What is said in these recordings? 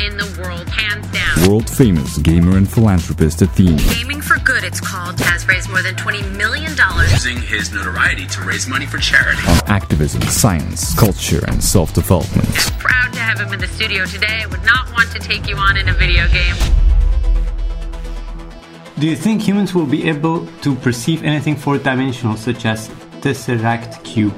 In the world, hands down. World famous gamer and philanthropist Athene. Gaming for Good, it's called, has raised more than $20 million. using his notoriety to raise money for charity. On activism, science, culture, and self development. Proud to have him in the studio today. I would not want to take you on in a video game. Do you think humans will be able to perceive anything four dimensional, such as Tesseract Cube?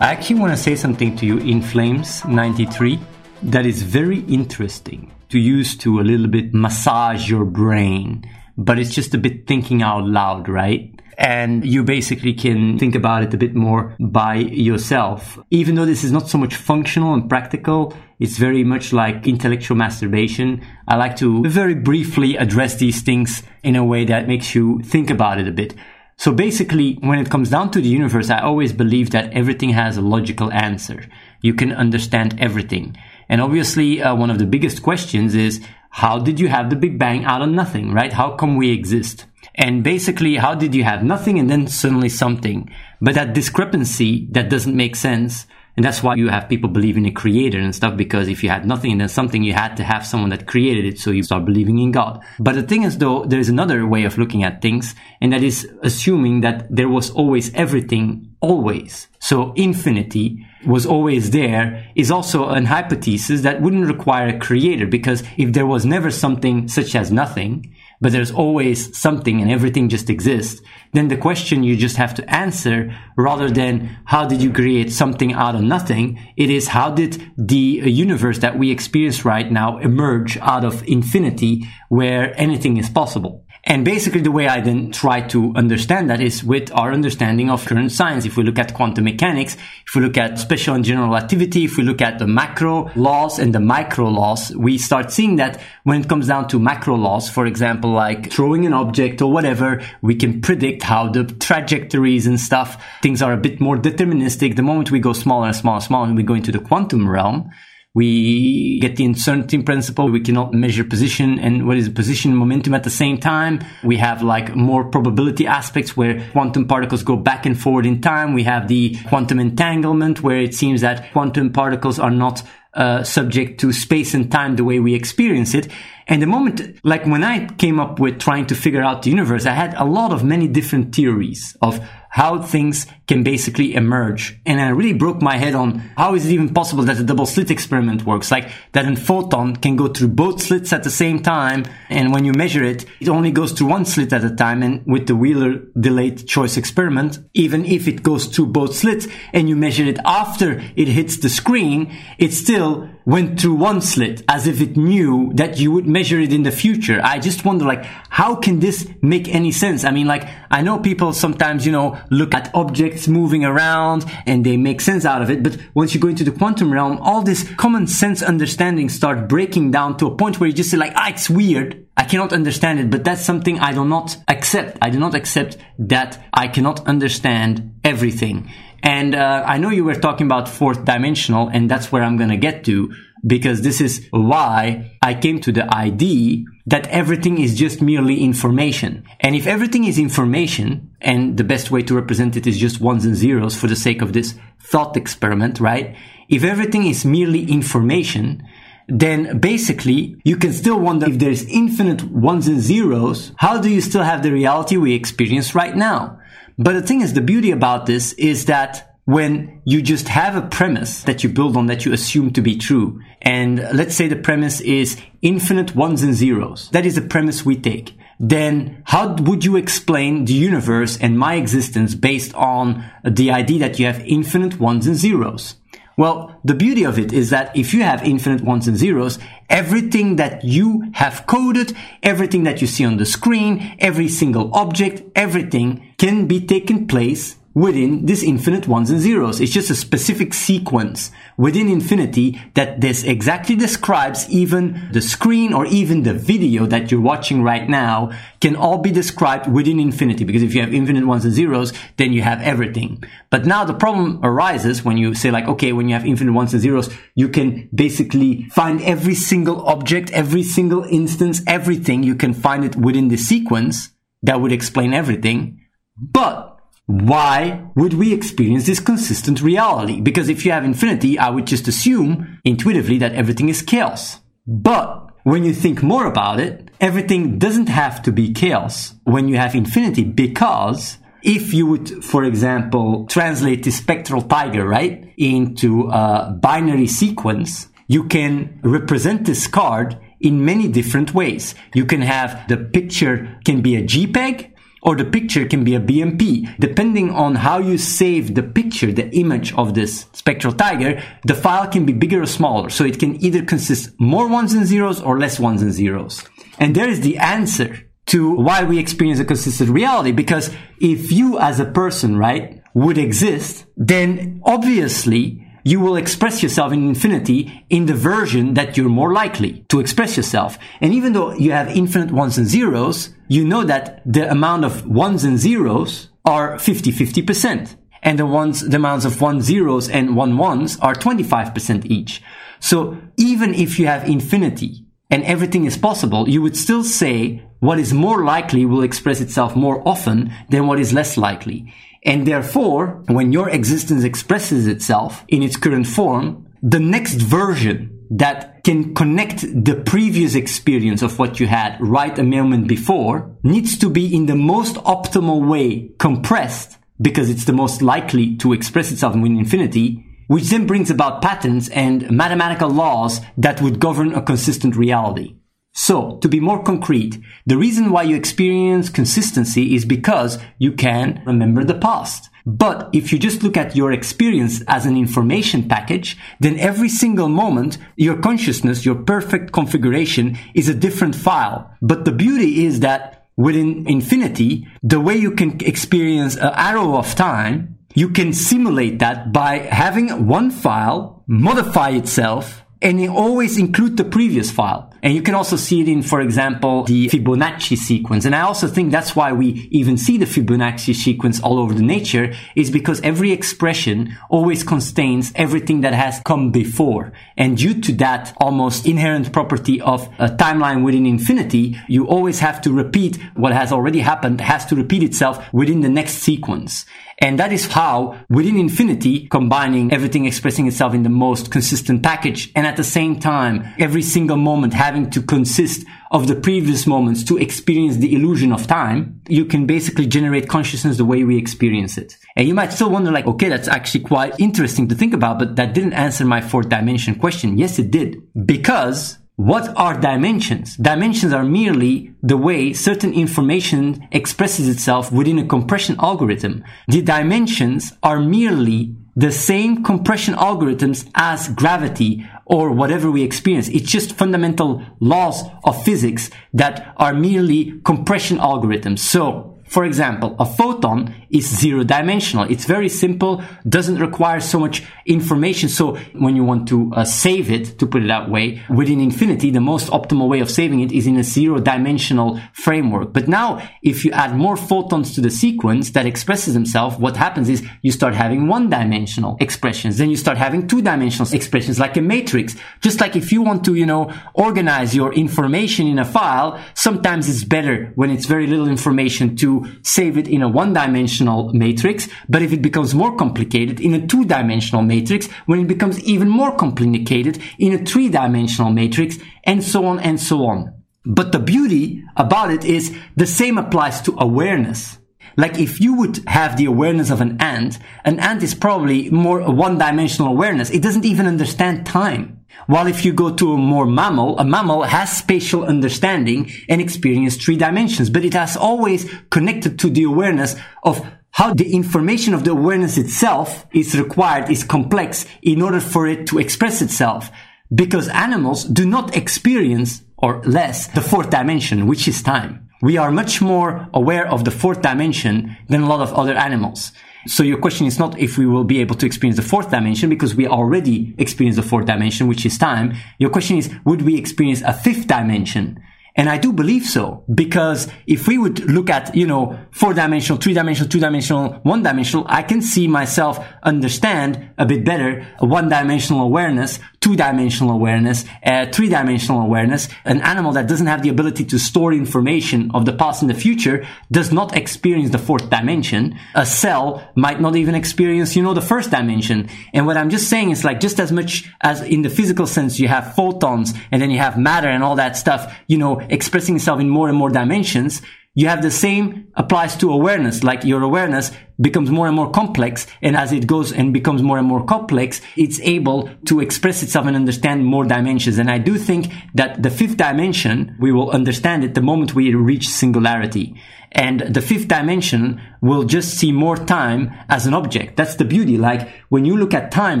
I actually want to say something to you in Flames 93 that is very interesting to use to a little bit massage your brain, but it's just a bit thinking out loud, right? And you basically can think about it a bit more by yourself. Even though this is not so much functional and practical, it's very much like intellectual masturbation. I like to very briefly address these things in a way that makes you think about it a bit. So basically, when it comes down to the universe, I always believe that everything has a logical answer. You can understand everything. And obviously, uh, one of the biggest questions is, how did you have the Big Bang out of nothing, right? How come we exist? And basically, how did you have nothing and then suddenly something? But that discrepancy, that doesn't make sense. And that's why you have people believe in a creator and stuff, because if you had nothing and then something, you had to have someone that created it, so you start believing in God. But the thing is, though, there is another way of looking at things, and that is assuming that there was always everything, always. So infinity was always there is also an hypothesis that wouldn't require a creator, because if there was never something such as nothing, but there's always something and everything just exists, then the question you just have to answer rather than how did you create something out of nothing, it is how did the uh, universe that we experience right now emerge out of infinity where anything is possible. And basically the way I then try to understand that is with our understanding of current science. If we look at quantum mechanics, if we look at special and general relativity, if we look at the macro laws and the micro laws, we start seeing that when it comes down to macro laws, for example, like throwing an object or whatever, we can predict how the trajectories and stuff, things are a bit more deterministic. The moment we go smaller and smaller and smaller and we go into the quantum realm, we get the uncertainty principle. We cannot measure position and what is the position momentum at the same time. We have like more probability aspects where quantum particles go back and forward in time. We have the quantum entanglement where it seems that quantum particles are not uh, subject to space and time the way we experience it. And the moment, like when I came up with trying to figure out the universe, I had a lot of many different theories of how things can basically emerge. And I really broke my head on how is it even possible that the double slit experiment works? Like that a photon can go through both slits at the same time. And when you measure it, it only goes through one slit at a time. And with the Wheeler delayed choice experiment, even if it goes through both slits and you measure it after it hits the screen, it still went through one slit as if it knew that you would measure it in the future. I just wonder like, how can this make any sense? I mean, like, I know people sometimes, you know, look at objects moving around and they make sense out of it. But once you go into the quantum realm, all this common sense understanding start breaking down to a point where you just say like, ah, it's weird. I cannot understand it, but that's something I do not accept. I do not accept that I cannot understand everything. And uh, I know you were talking about fourth dimensional, and that's where I'm going to get to because this is why I came to the idea that everything is just merely information. And if everything is information, and the best way to represent it is just ones and zeros for the sake of this thought experiment, right? If everything is merely information, then basically you can still wonder if there's infinite ones and zeros, how do you still have the reality we experience right now? But the thing is, the beauty about this is that when you just have a premise that you build on that you assume to be true, and let's say the premise is infinite ones and zeros, that is a premise we take. Then how would you explain the universe and my existence based on the idea that you have infinite ones and zeros? Well, the beauty of it is that if you have infinite ones and zeros, everything that you have coded, everything that you see on the screen, every single object, everything can be taken place within this infinite ones and zeros. It's just a specific sequence within infinity that this exactly describes even the screen or even the video that you're watching right now can all be described within infinity because if you have infinite ones and zeros, then you have everything. But now the problem arises when you say like, okay, when you have infinite ones and zeros, you can basically find every single object, every single instance, everything. You can find it within the sequence that would explain everything. But why would we experience this consistent reality? Because if you have infinity, I would just assume intuitively that everything is chaos. But when you think more about it, everything doesn't have to be chaos when you have infinity because if you would, for example, translate the spectral tiger, right, into a binary sequence, you can represent this card in many different ways. You can have the picture can be a JPEG, or the picture can be a BMP. Depending on how you save the picture, the image of this spectral tiger, the file can be bigger or smaller. So it can either consist more ones and zeros or less ones and zeros. And there is the answer to why we experience a consistent reality. Because if you as a person, right, would exist, then obviously you will express yourself in infinity in the version that you're more likely to express yourself. And even though you have infinite ones and zeros, you know that the amount of ones and zeros are 50-50%. And the ones, the amounts of one zeros and one ones are 25% each. So even if you have infinity and everything is possible, you would still say what is more likely will express itself more often than what is less likely. And therefore, when your existence expresses itself in its current form, the next version that can connect the previous experience of what you had right a moment before needs to be in the most optimal way compressed because it's the most likely to express itself in infinity, which then brings about patterns and mathematical laws that would govern a consistent reality. So, to be more concrete, the reason why you experience consistency is because you can remember the past. But if you just look at your experience as an information package, then every single moment, your consciousness, your perfect configuration is a different file. But the beauty is that within infinity, the way you can experience an arrow of time, you can simulate that by having one file modify itself and it always include the previous file. And you can also see it in, for example, the Fibonacci sequence. And I also think that's why we even see the Fibonacci sequence all over the nature is because every expression always contains everything that has come before. And due to that almost inherent property of a timeline within infinity, you always have to repeat what has already happened has to repeat itself within the next sequence. And that is how within infinity, combining everything expressing itself in the most consistent package and at the same time, every single moment having to consist of the previous moments to experience the illusion of time, you can basically generate consciousness the way we experience it. And you might still wonder like, okay, that's actually quite interesting to think about, but that didn't answer my fourth dimension question. Yes, it did. Because what are dimensions? Dimensions are merely the way certain information expresses itself within a compression algorithm. The dimensions are merely the same compression algorithms as gravity or whatever we experience. It's just fundamental laws of physics that are merely compression algorithms. So for example, a photon is zero dimensional. It's very simple, doesn't require so much information. So when you want to uh, save it, to put it that way, within infinity, the most optimal way of saving it is in a zero dimensional framework. But now, if you add more photons to the sequence that expresses themselves, what happens is you start having one dimensional expressions. Then you start having two dimensional expressions like a matrix. Just like if you want to, you know, organize your information in a file, sometimes it's better when it's very little information to save it in a one dimensional matrix. But if it becomes more complicated in a two dimensional matrix, when it becomes even more complicated in a three dimensional matrix, and so on and so on. But the beauty about it is the same applies to awareness. Like if you would have the awareness of an ant, an ant is probably more one dimensional awareness. It doesn't even understand time. While if you go to a more mammal, a mammal has spatial understanding and experience three dimensions, but it has always connected to the awareness of how the information of the awareness itself is required, is complex in order for it to express itself. Because animals do not experience, or less, the fourth dimension, which is time. We are much more aware of the fourth dimension than a lot of other animals. So your question is not if we will be able to experience the fourth dimension because we already experience the fourth dimension, which is time. Your question is, would we experience a fifth dimension? And I do believe so because if we would look at, you know, four dimensional, three dimensional, two dimensional, one dimensional, I can see myself understand a bit better a one dimensional awareness, two dimensional awareness, uh, three dimensional awareness. An animal that doesn't have the ability to store information of the past and the future does not experience the fourth dimension. A cell might not even experience, you know, the first dimension. And what I'm just saying is like just as much as in the physical sense you have photons and then you have matter and all that stuff, you know, expressing itself in more and more dimensions, you have the same applies to awareness. Like your awareness becomes more and more complex. And as it goes and becomes more and more complex, it's able to express itself and understand more dimensions. And I do think that the fifth dimension, we will understand it the moment we reach singularity. And the fifth dimension will just see more time as an object. That's the beauty. Like when you look at time,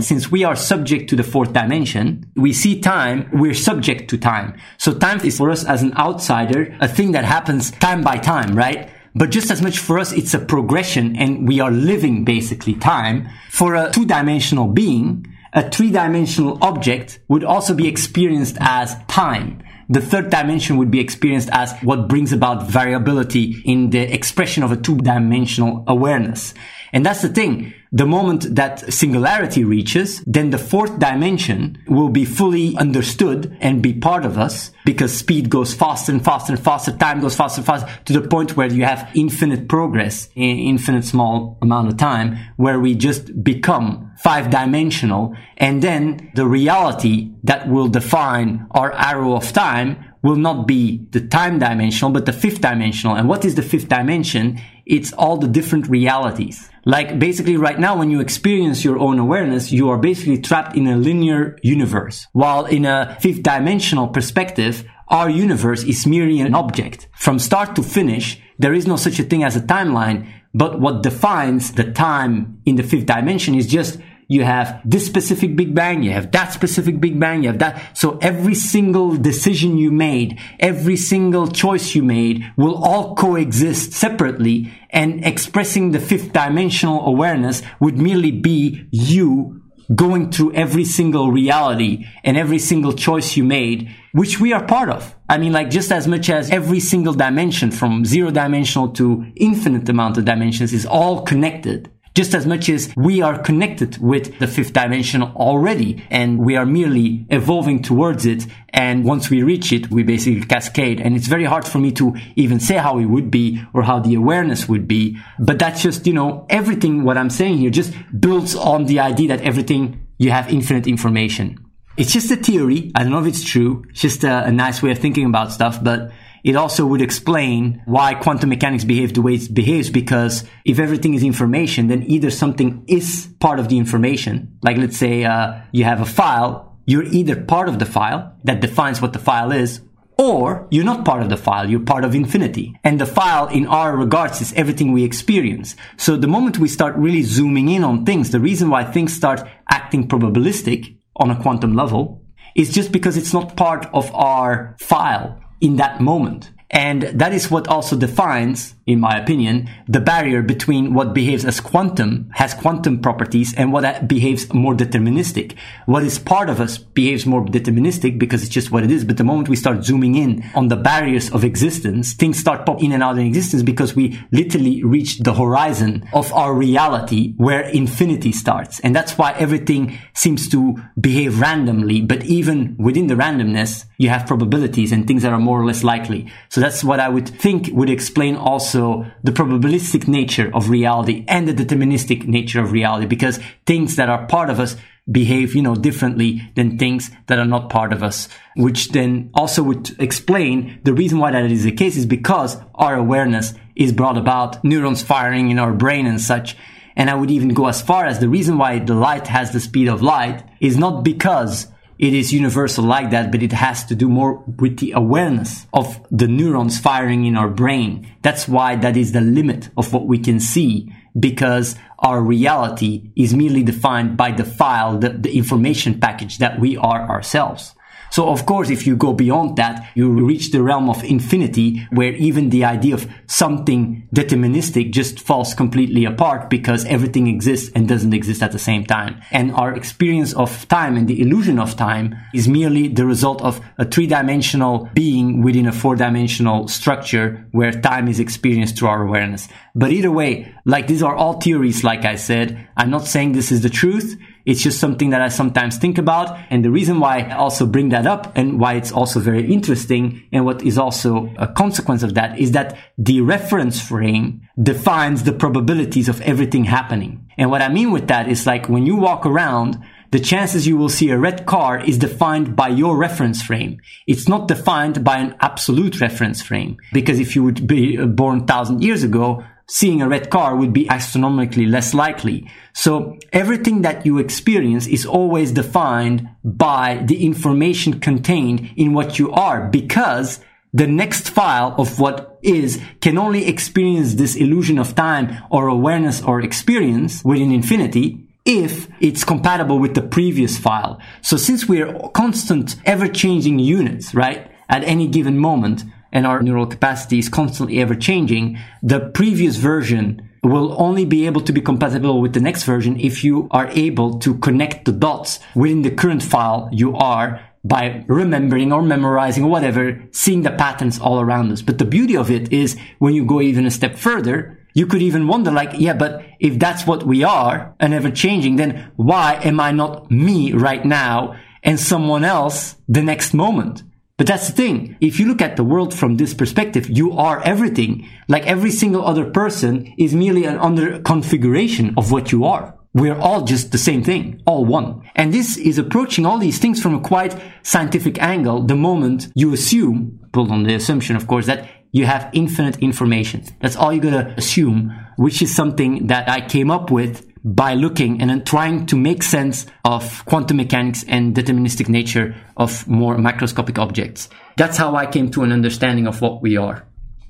since we are subject to the fourth dimension, we see time, we're subject to time. So time is for us as an outsider, a thing that happens time by time, right? But just as much for us, it's a progression and we are living basically time. For a two dimensional being, a three dimensional object would also be experienced as time. The third dimension would be experienced as what brings about variability in the expression of a two dimensional awareness. And that's the thing. The moment that singularity reaches, then the fourth dimension will be fully understood and be part of us because speed goes faster and faster and faster, time goes faster and faster to the point where you have infinite progress in infinite small amount of time where we just become five dimensional. And then the reality that will define our arrow of time will not be the time dimensional, but the fifth dimensional. And what is the fifth dimension? It's all the different realities. Like basically right now, when you experience your own awareness, you are basically trapped in a linear universe. While in a fifth dimensional perspective, our universe is merely an object. From start to finish, there is no such a thing as a timeline, but what defines the time in the fifth dimension is just you have this specific Big Bang, you have that specific Big Bang, you have that. So every single decision you made, every single choice you made will all coexist separately and expressing the fifth dimensional awareness would merely be you going through every single reality and every single choice you made, which we are part of. I mean, like just as much as every single dimension from zero dimensional to infinite amount of dimensions is all connected just as much as we are connected with the fifth dimension already and we are merely evolving towards it. And once we reach it, we basically cascade. And it's very hard for me to even say how it would be or how the awareness would be. But that's just, you know, everything what I'm saying here just builds on the idea that everything you have infinite information. It's just a theory. I don't know if it's true. It's just a, a nice way of thinking about stuff, but it also would explain why quantum mechanics behaves the way it behaves because if everything is information, then either something is part of the information. Like let's say uh, you have a file, you're either part of the file that defines what the file is, or you're not part of the file, you're part of infinity. And the file in our regards is everything we experience. So the moment we start really zooming in on things, the reason why things start acting probabilistic on a quantum level is just because it's not part of our file in that moment. And that is what also defines, in my opinion, the barrier between what behaves as quantum, has quantum properties, and what behaves more deterministic. What is part of us behaves more deterministic because it's just what it is. But the moment we start zooming in on the barriers of existence, things start pop in and out of existence because we literally reach the horizon of our reality where infinity starts. And that's why everything seems to behave randomly. But even within the randomness, you have probabilities and things that are more or less likely. So that's what I would think would explain also the probabilistic nature of reality and the deterministic nature of reality because things that are part of us behave, you know, differently than things that are not part of us, which then also would explain the reason why that is the case is because our awareness is brought about neurons firing in our brain and such. And I would even go as far as the reason why the light has the speed of light is not because it is universal like that, but it has to do more with the awareness of the neurons firing in our brain. That's why that is the limit of what we can see because our reality is merely defined by the file, the, the information package that we are ourselves. So of course, if you go beyond that, you reach the realm of infinity where even the idea of something deterministic just falls completely apart because everything exists and doesn't exist at the same time. And our experience of time and the illusion of time is merely the result of a three dimensional being within a four dimensional structure where time is experienced through our awareness. But either way, like these are all theories, like I said. I'm not saying this is the truth. It's just something that I sometimes think about. And the reason why I also bring that up and why it's also very interesting and what is also a consequence of that is that the reference frame defines the probabilities of everything happening. And what I mean with that is like when you walk around, the chances you will see a red car is defined by your reference frame. It's not defined by an absolute reference frame. Because if you would be born thousand years ago, seeing a red car would be astronomically less likely. So everything that you experience is always defined by the information contained in what you are because the next file of what is can only experience this illusion of time or awareness or experience within infinity if it's compatible with the previous file. So since we're constant, ever changing units, right? At any given moment, and our neural capacity is constantly ever changing, the previous version will only be able to be compatible with the next version if you are able to connect the dots within the current file you are by remembering or memorizing or whatever, seeing the patterns all around us. But the beauty of it is when you go even a step further, you could even wonder like, yeah, but if that's what we are and ever changing, then why am I not me right now and someone else the next moment? But that's the thing. If you look at the world from this perspective, you are everything. Like every single other person is merely an under configuration of what you are. We're all just the same thing, all one. And this is approaching all these things from a quite scientific angle the moment you assume, build on the assumption, of course, that you have infinite information. That's all you gotta assume, which is something that I came up with by looking and then trying to make sense of quantum mechanics and deterministic nature of more macroscopic objects. That's how I came to an understanding of what we are.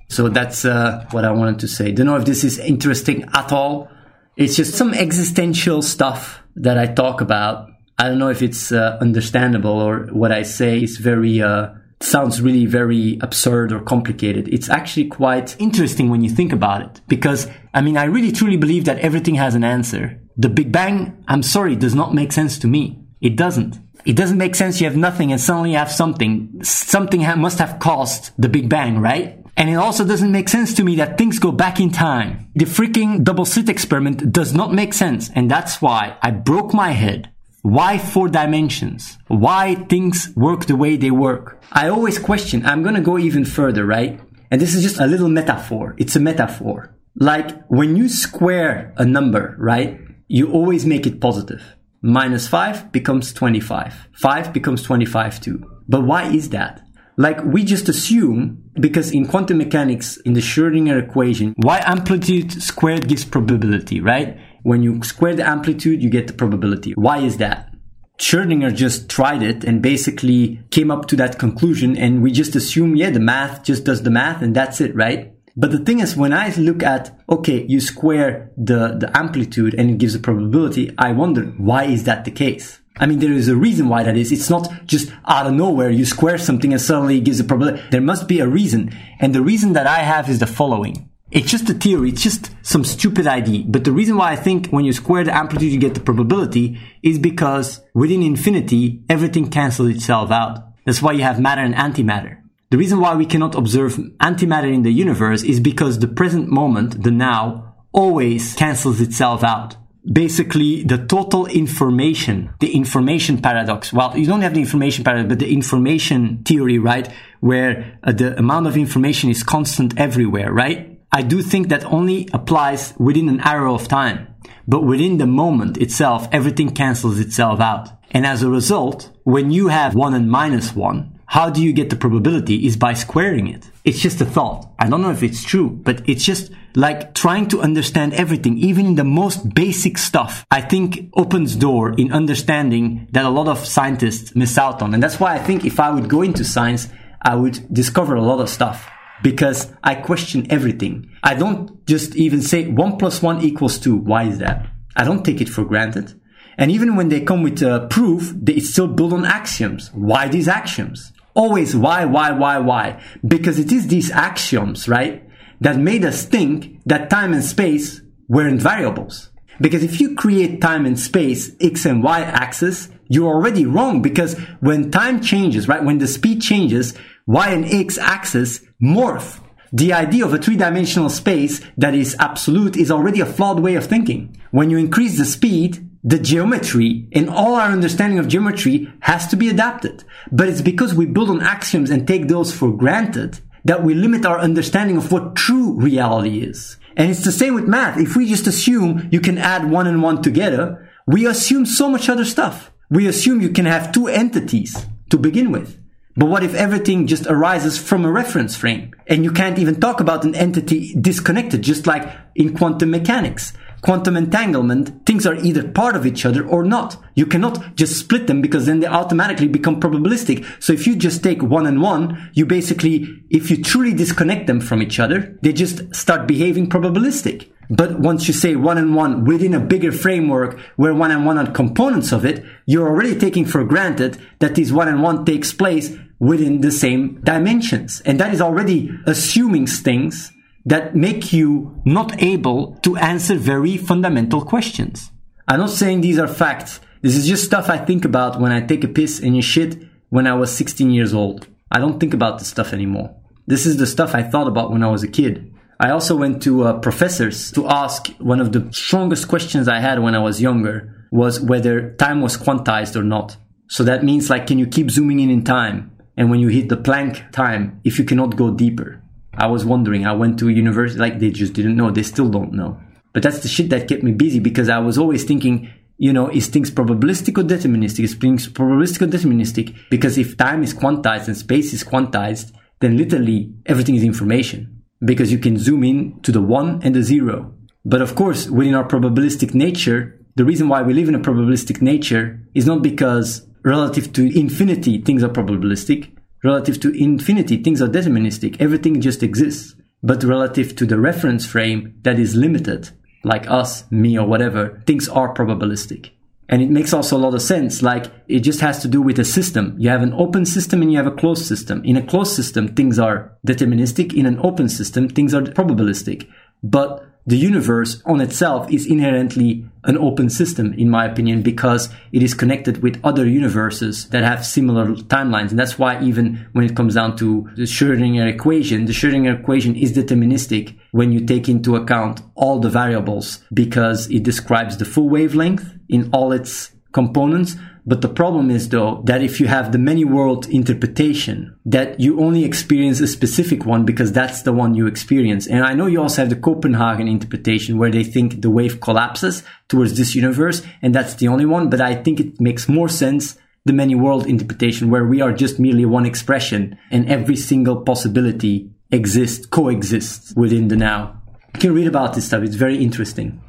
So that's uh, what I wanted to say. Don't know if this is interesting at all. It's just some existential stuff that I talk about. I don't know if it's uh, understandable or what I say is very uh, sounds really very absurd or complicated. It's actually quite interesting when you think about it. Because, I mean, I really truly believe that everything has an answer. The Big Bang, I'm sorry, does not make sense to me. It doesn't. It doesn't make sense you have nothing and suddenly you have something. Something ha- must have caused the Big Bang, right? And it also doesn't make sense to me that things go back in time. The freaking double slit experiment does not make sense. And that's why I broke my head why four dimensions? Why things work the way they work? I always question, I'm gonna go even further, right? And this is just a little metaphor. It's a metaphor. Like when you square a number, right? You always make it positive. Minus 5 becomes 25. 5 becomes 25 too. But why is that? Like we just assume, because in quantum mechanics, in the Schrodinger equation, y amplitude squared gives probability, right? When you square the amplitude, you get the probability. Why is that? Schrodinger just tried it and basically came up to that conclusion and we just assume, yeah, the math just does the math and that's it, right? But the thing is, when I look at, okay, you square the, the amplitude and it gives a probability, I wonder, why is that the case? I mean, there is a reason why that is. It's not just out of nowhere. You square something and suddenly it gives a probability. There must be a reason. And the reason that I have is the following. It's just a theory. It's just some stupid idea. But the reason why I think when you square the amplitude, you get the probability is because within infinity, everything cancels itself out. That's why you have matter and antimatter. The reason why we cannot observe antimatter in the universe is because the present moment, the now, always cancels itself out. Basically, the total information, the information paradox. Well, you don't have the information paradox, but the information theory, right? Where uh, the amount of information is constant everywhere, right? I do think that only applies within an arrow of time. But within the moment itself, everything cancels itself out. And as a result, when you have 1 and minus 1, how do you get the probability is by squaring it. It's just a thought. I don't know if it's true, but it's just like trying to understand everything, even the most basic stuff, I think opens door in understanding that a lot of scientists miss out on. And that's why I think if I would go into science, I would discover a lot of stuff because I question everything. I don't just even say one plus one equals two. Why is that? I don't take it for granted. And even when they come with a proof, they still build on axioms. Why these axioms? Always why, why, why, why? Because it is these axioms, right, that made us think that time and space weren't variables. Because if you create time and space, x and y axis, you're already wrong because when time changes, right, when the speed changes, y and x axis morph. The idea of a three-dimensional space that is absolute is already a flawed way of thinking. When you increase the speed, the geometry and all our understanding of geometry has to be adapted. But it's because we build on axioms and take those for granted that we limit our understanding of what true reality is. And it's the same with math. If we just assume you can add one and one together, we assume so much other stuff. We assume you can have two entities to begin with. But what if everything just arises from a reference frame and you can't even talk about an entity disconnected, just like in quantum mechanics? quantum entanglement, things are either part of each other or not. You cannot just split them because then they automatically become probabilistic. So if you just take one and one, you basically, if you truly disconnect them from each other, they just start behaving probabilistic. But once you say one and one within a bigger framework where one and one are components of it, you're already taking for granted that this one and one takes place within the same dimensions. And that is already assuming things that make you not able to answer very fundamental questions. I'm not saying these are facts. This is just stuff I think about when I take a piss and you shit when I was 16 years old. I don't think about this stuff anymore. This is the stuff I thought about when I was a kid. I also went to uh, professors to ask one of the strongest questions I had when I was younger was whether time was quantized or not. So that means like, can you keep zooming in in time? And when you hit the Planck time, if you cannot go deeper. I was wondering. I went to a university, like they just didn't know. They still don't know. But that's the shit that kept me busy because I was always thinking, you know, is things probabilistic or deterministic? Is things probabilistic or deterministic? Because if time is quantized and space is quantized, then literally everything is information because you can zoom in to the one and the zero. But of course, within our probabilistic nature, the reason why we live in a probabilistic nature is not because relative to infinity things are probabilistic, Relative to infinity, things are deterministic. Everything just exists. But relative to the reference frame that is limited, like us, me, or whatever, things are probabilistic. And it makes also a lot of sense. Like it just has to do with a system. You have an open system and you have a closed system. In a closed system, things are deterministic. In an open system, things are probabilistic. But the universe on itself is inherently an open system, in my opinion, because it is connected with other universes that have similar timelines. And that's why even when it comes down to the Schrodinger equation, the Schrodinger equation is deterministic when you take into account all the variables because it describes the full wavelength in all its components, but the problem is though that if you have the many world interpretation, that you only experience a specific one because that's the one you experience. And I know you also have the Copenhagen interpretation where they think the wave collapses towards this universe and that's the only one. But I think it makes more sense the many world interpretation where we are just merely one expression and every single possibility exists, coexists within the now. You can read about this stuff. It's very interesting.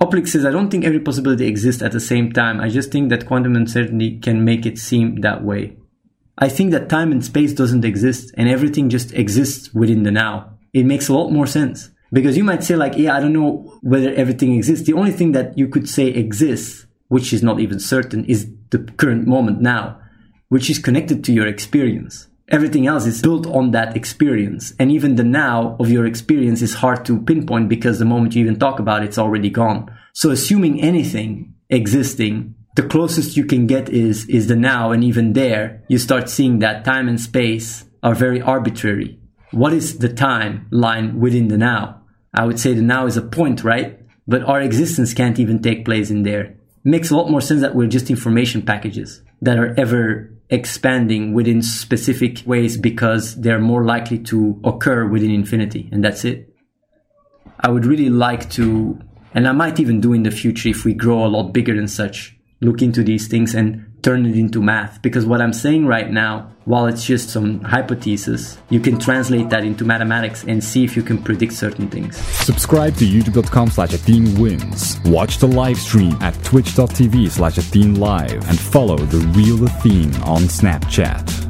Oplick says, I don't think every possibility exists at the same time. I just think that quantum uncertainty can make it seem that way. I think that time and space doesn't exist and everything just exists within the now. It makes a lot more sense. Because you might say like, yeah, I don't know whether everything exists. The only thing that you could say exists, which is not even certain, is the current moment now, which is connected to your experience everything else is built on that experience. And even the now of your experience is hard to pinpoint because the moment you even talk about it, it's already gone. So assuming anything existing, the closest you can get is, is the now. And even there, you start seeing that time and space are very arbitrary. What is the time line within the now? I would say the now is a point, right? But our existence can't even take place in there. It makes a lot more sense that we're just information packages that are ever expanding within specific ways because they're more likely to occur within infinity and that's it. I would really like to and i might even do in the future if we grow a lot bigger and such look into these things and turn it into math. Because what i'm saying right now while it's just some hypothesis you can translate that into mathematics and see if you can predict certain things. Subscribe to youtube.com slash wins. Watch the live stream at twitch.tv slash live and follow the real athene on snapchat